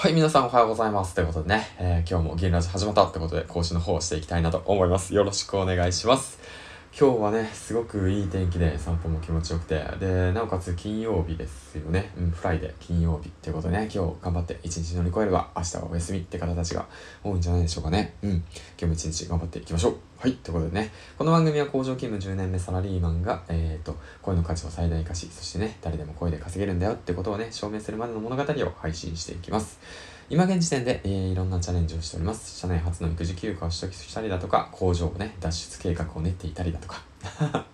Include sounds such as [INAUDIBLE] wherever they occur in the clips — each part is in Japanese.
はい、皆さんおはようございます。ということでね、えー、今日も銀ラジ始まったってことで更新の方をしていきたいなと思います。よろしくお願いします。今日はね、すごくいい天気で散歩も気持ちよくて、で、なおかつ金曜日ですよね。うん、 Friday、金曜日ってことでね、今日頑張って一日乗り越えれば明日はお休みって方たちが多いんじゃないでしょうかね。うん、今日も一日頑張っていきましょう。はい、ということでね、この番組は工場勤務10年目サラリーマンが、えっ、ー、と、声の価値を最大化し、そしてね、誰でも声で稼げるんだよってことをね、証明するまでの物語を配信していきます。今現時点で、えー、いろんなチャレンジをしております。社内初の育児休暇を取得したりだとか、工場をね、脱出計画を練っていたりだとか。[LAUGHS]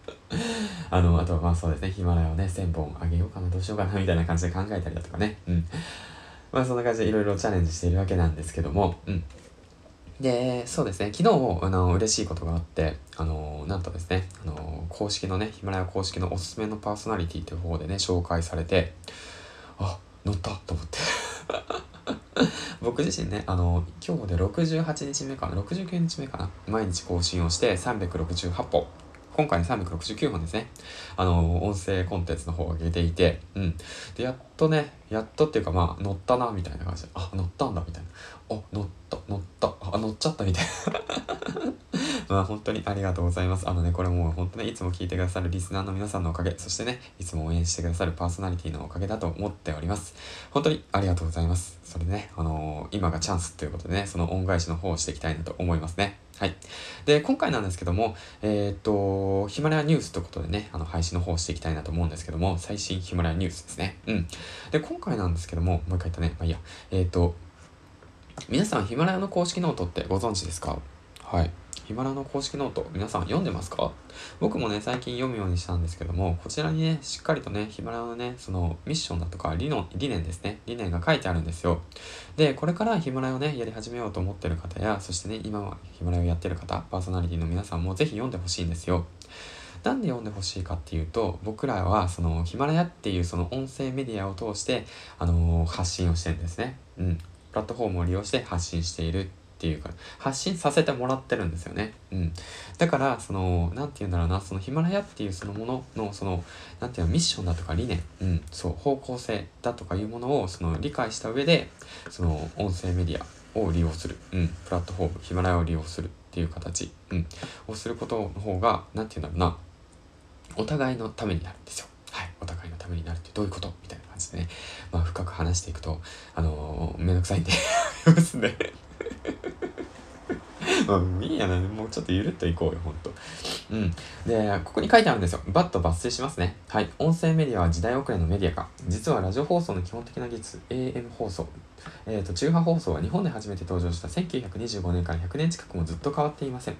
あの、あとはまあそうですね、ヒマラヤをね、1000本あげようかな、どうしようかな、みたいな感じで考えたりだとかね。うん。まあそんな感じでいろいろチャレンジしているわけなんですけども、うん。で、そうですね、昨日、あの、嬉しいことがあって、あの、なんとですね、あの、公式のね、ヒマラヤ公式のおすすめのパーソナリティという方でね、紹介されて、あ、乗ったと思って [LAUGHS] 僕自身ね、あの、今日で68日目かな、69日目かな、毎日更新をして368歩。今回369本ですね。あの、音声コンテンツの方を上げていて、うん。で、やっとね、やっとっていうかまあ、乗ったな、みたいな感じで、あ、乗ったんだ、みたいな。あ、乗った、乗った、あ、乗っちゃった、みたいな。あ本当にありがとうございます。あのね、これもう本当にいつも聞いてくださるリスナーの皆さんのおかげ、そしてね、いつも応援してくださるパーソナリティのおかげだと思っております。本当にありがとうございます。それでね、あのー、今がチャンスということでね、その恩返しの方をしていきたいなと思いますね。はい。で、今回なんですけども、えー、っと、ヒマラヤニュースということでね、あの、配信の方をしていきたいなと思うんですけども、最新ヒマラヤニュースですね。うん。で、今回なんですけども、もう一回言ったね、まあいいや。えー、っと、皆さんヒマラヤの公式ノートってご存知ですか？はい。ヒマラヤの公式ノート、皆さん読んでますか？僕もね、最近読むようにしたんですけども、こちらにね、しっかりとね、ヒマラヤのね、そのミッションだとか理論、理念ですね、理念が書いてあるんですよ。で、これからヒマラをね、やり始めようと思ってる方や、そしてね、今はヒマラをやってる方、パーソナリティの皆さんもぜひ読んでほしいんですよ。なんで読んでほしいかっていうと、僕らはそのヒマラヤっていうその音声メディアを通して、あのー、発信をしてるんですね。うん。プラットフォームを利用して発信しているっていうか、発信させてもらってるんですよね。うん。だから、その、なんて言うんだろうな、そのヒマラヤっていうそのものの、その、なんていうの、ミッションだとか理念、うん、そう、方向性だとかいうものを、その、理解した上で、その、音声メディアを利用する、うん、プラットフォーム、ヒマラヤを利用するっていう形、うん、をすることの方が、なんて言うんだろうな、お互いのためになるんですよ。はい、お互いのためになるってどういうこと？みたいな感じでね、まあ深く話していくと、あのー、めんどくさいんでやりますねうん、いいやな、もうちょっとゆるっといこうよ、ほんと。うん。で、ここに書いてあるんですよ。バッと抜粋しますね。はい。音声メディアは時代遅れのメディアか。実はラジオ放送の基本的な技術、AM 放送。えっ、ー、と、中波放送は日本で初めて登場した1925年から100年近くもずっと変わっていません。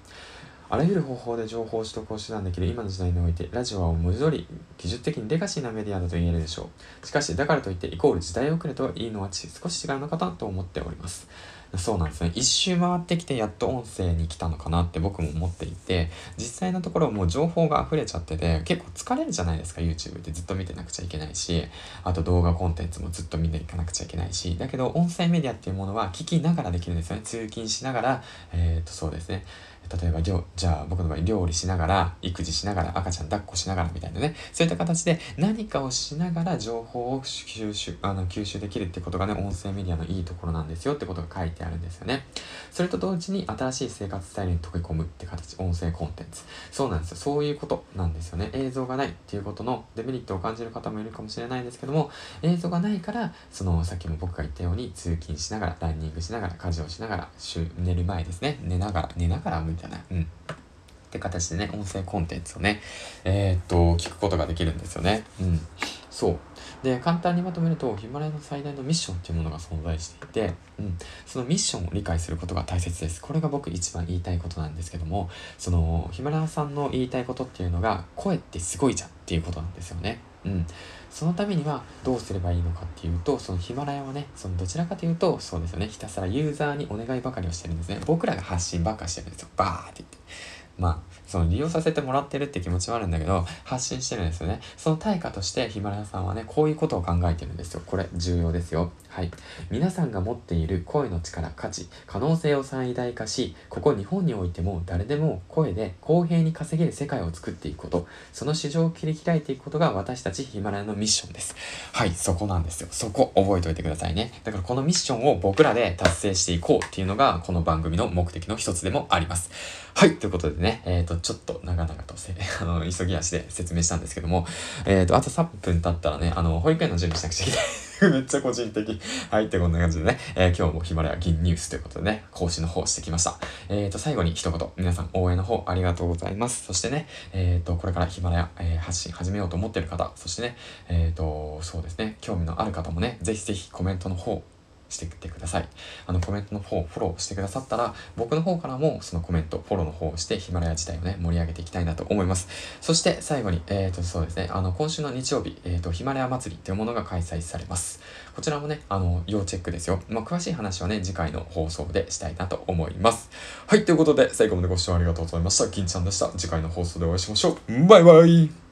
あらゆる方法で情報を取得を手段できる今の時代において、ラジオは文字通り技術的にレガシーなメディアだと言えるでしょう。しかし、だからといってイコール時代遅れといいのは少し違うのかなと思っております。そうなんですね。一周回ってきてやっと音声に来たのかなって僕も思っていて、実際のところもう情報が溢れちゃってて、結構疲れるじゃないですか、YouTube ってずっと見てなくちゃいけないし、あと動画コンテンツもずっと見ていかなくちゃいけないし、だけど音声メディアっていうものは聞きながらできるんですよね。通勤しながら、えっ、とそうですね。例えば、じゃあ僕の場合料理しながら、育児しながら、赤ちゃん抱っこしながらみたいなね、そういった形で何かをしながら情報を吸収あの吸収できるってことがね、音声メディアのいいところなんですよってことが書いてあるんですよね。それと同時に新しい生活スタイルに溶け込むって形、音声コンテンツ。そうなんですよ。そういうことなんですよね。映像がないっていうことのデメリットを感じる方もいるかもしれないんですけども、映像がないから、その、さっきも僕が言ったように通勤しながら、ランニングしながら、家事をしながら、寝る前ですね。寝ながら、寝ながらみたい？な。うん。って形でね、音声コンテンツをね、えー、っと、聞くことができるんですよね。うん。そう。で、簡単にまとめると、ヒマラヤの最大のミッションっていうものが存在していて、うん。そのミッションを理解することが大切です。これが僕一番言いたいことなんですけども、その、ヒマラヤさんの言いたいことっていうのが、声ってすごいじゃんっていうことなんですよね。うん。そのためにはどうすればいいのかっていうと、そのヒマラヤはね、そのどちらかというと、そうですよね、ひたすらユーザーにお願いばかりをしてるんですね。僕らが発信ばっかしてるんですよ。バーって言って。まあ、その利用させてもらってるって気持ちはあるんだけど、発信してるんですよね。その対価としてヒマラヤさんはね、こういうことを考えてるんですよ。これ重要ですよ。はい。皆さんが持っている声の力、価値、可能性を最大化し、ここ日本においても誰でも声で公平に稼げる世界を作っていくこと、その市場を切り開いていくことが私たちヒマラヤのミッションです。はい、そこなんですよ。そこ覚えておいてくださいね。だからこのミッションを僕らで達成していこうっていうのが、この番組の目的の一つでもあります。はい、ということでね、えっ、ー、と、ちょっと長々とせ、[LAUGHS] あの、急ぎ足で説明したんですけども、えっ、ー、と、あと3分経ったらね、あの、保育園の準備しなくちゃいけない。[LAUGHS] めっちゃ個人的。はい、ってこんな感じでね、えー、今日もヒマラヤ銀ニュースということでね、講師の方してきました。えっ、ー、と、最後に一言、皆さん応援の方ありがとうございます。そしてね、えっ、ー、と、これからヒマラヤ、えー、発信始めようと思ってる方、そしてね、えっ、と、そうですね、興味のある方もね、ぜひぜひコメントの方、してきてください。あのコメントの方、フォローしてくださったら、僕の方からもそのコメント、フォローの方をしてヒマラヤ自体をね、盛り上げていきたいなと思います。そして最後に、えっ、ー、と、そうですね、あの、今週の日曜日、えっ、ー、と、ヒマラヤ祭りというものが開催されます。こちらもね、あの、要チェックですよ。まあ、詳しい話はね、次回の放送でしたいなと思います。はい、ということで、最後までご視聴ありがとうございました。銀ちゃんでした。次回の放送でお会いしましょう。バイバイ